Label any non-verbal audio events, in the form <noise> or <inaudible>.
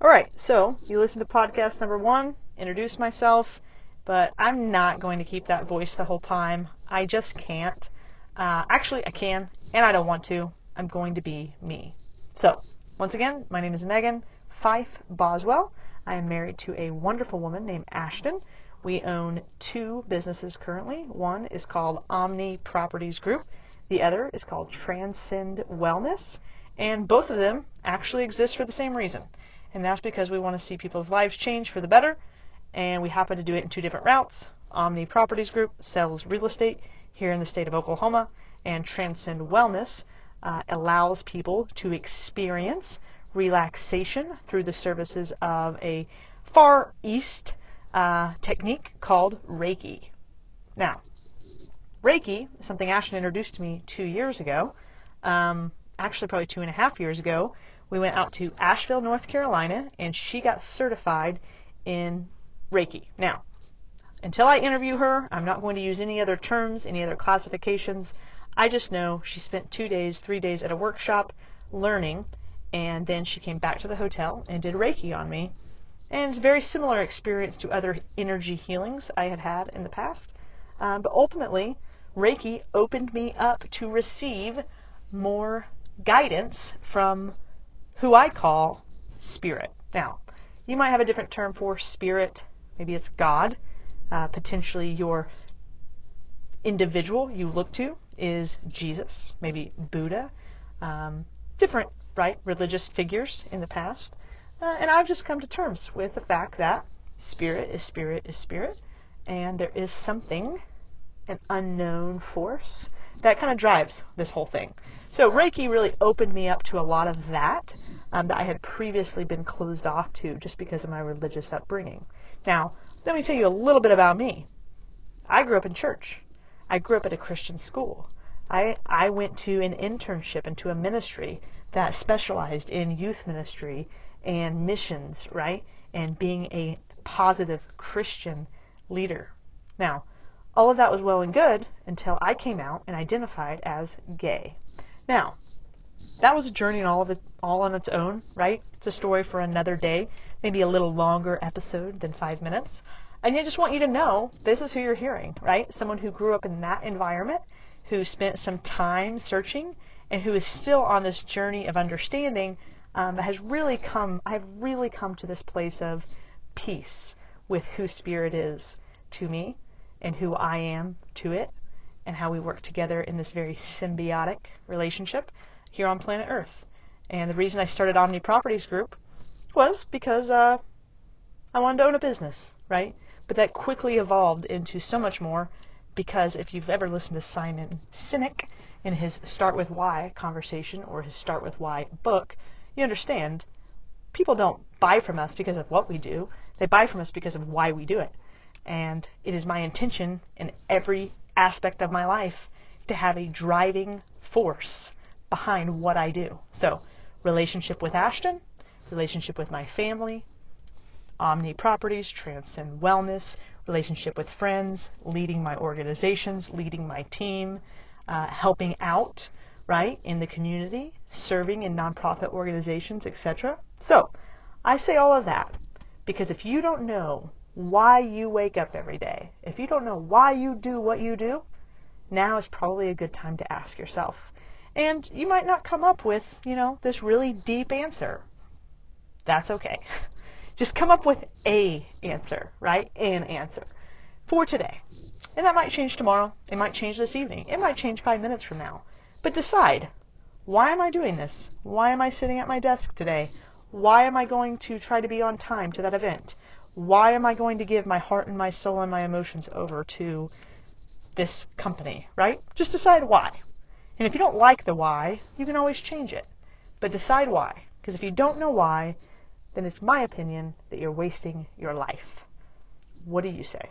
All right, so you listen to podcast number one, introduce myself, but I'm not going to keep that voice the whole time. I just can't. Uh, actually, I can, and I don't want to. I'm going to be me. So, once again, my name is Meghan Fife Boswell. I am married to a wonderful woman named Ashton. We own two businesses currently. One is called Omni Properties Group. The other is called Transcend Wellness. And both of them actually exist for the same reason. And that's because we want to see people's lives change for the better. And we happen to do it in two different routes. Omni Properties Group sells real estate here in the state of Oklahoma. And Transcend Wellness uh, allows people to experience relaxation through the services of a Far East uh, technique called Reiki. Now, Reiki something Ashton introduced to me two years ago. Um, actually, probably two and a half years ago. We went out to Asheville, North Carolina, and she got certified in Reiki. Now, until I interview her, I'm not going to use any other terms, any other classifications. I just know she spent two days, three days at a workshop learning, and then she came back to the hotel and did Reiki on me. And it's a very similar experience to other energy healings I had had in the past. Um, but ultimately, Reiki opened me up to receive more guidance from who I call spirit. Now, you might have a different term for spirit. Maybe it's God. Uh, potentially your individual you look to is Jesus, maybe Buddha. Um, different, right, religious figures in the past. Uh, and I've just come to terms with the fact that spirit is spirit is spirit, and there is something an unknown force that kind of drives this whole thing. So Reiki really opened me up to a lot of that um, that I had previously been closed off to just because of my religious upbringing. Now, let me tell you a little bit about me. I grew up in church. I grew up at a Christian school. I, I went to an internship into a ministry that specialized in youth ministry and missions, right? And being a positive Christian leader. Now, all of that was well and good until I came out and identified as gay. Now, that was a journey all of it all on its own, right? It's a story for another day, maybe a little longer episode than five minutes. And I just want you to know this is who you're hearing, right? Someone who grew up in that environment, who spent some time searching, and who is still on this journey of understanding um, has really come. I've really come to this place of peace with who Spirit is to me and who I am to it and how we work together in this very symbiotic relationship here on planet Earth. And the reason I started Omni Properties Group was because uh, I wanted to own a business, right? But that quickly evolved into so much more because if you've ever listened to Simon Sinek in his Start With Why conversation or his Start With Why book, you understand people don't buy from us because of what we do. They buy from us because of why we do it. And it is my intention in every aspect of my life to have a driving force behind what I do. So, relationship with Ashton, relationship with my family, Omni Properties, Transcend Wellness, relationship with friends, leading my organizations, leading my team, uh, helping out, right, in the community, serving in nonprofit organizations, etc. So, I say all of that because if you don't know why you wake up every day, if you don't know why you do what you do, now is probably a good time to ask yourself. And you might not come up with, you know, this really deep answer. That's okay. <laughs> Just come up with a answer, right? An answer for today. And that might change tomorrow. It might change this evening. It might change five minutes from now. But decide why am I doing this? Why am I sitting at my desk today? Why am I going to try to be on time to that event? Why am I going to give my heart and my soul and my emotions over to this company, right? Just decide why. And if you don't like the why, you can always change it. But decide why. Because if you don't know why, then it's my opinion that you're wasting your life. What do you say?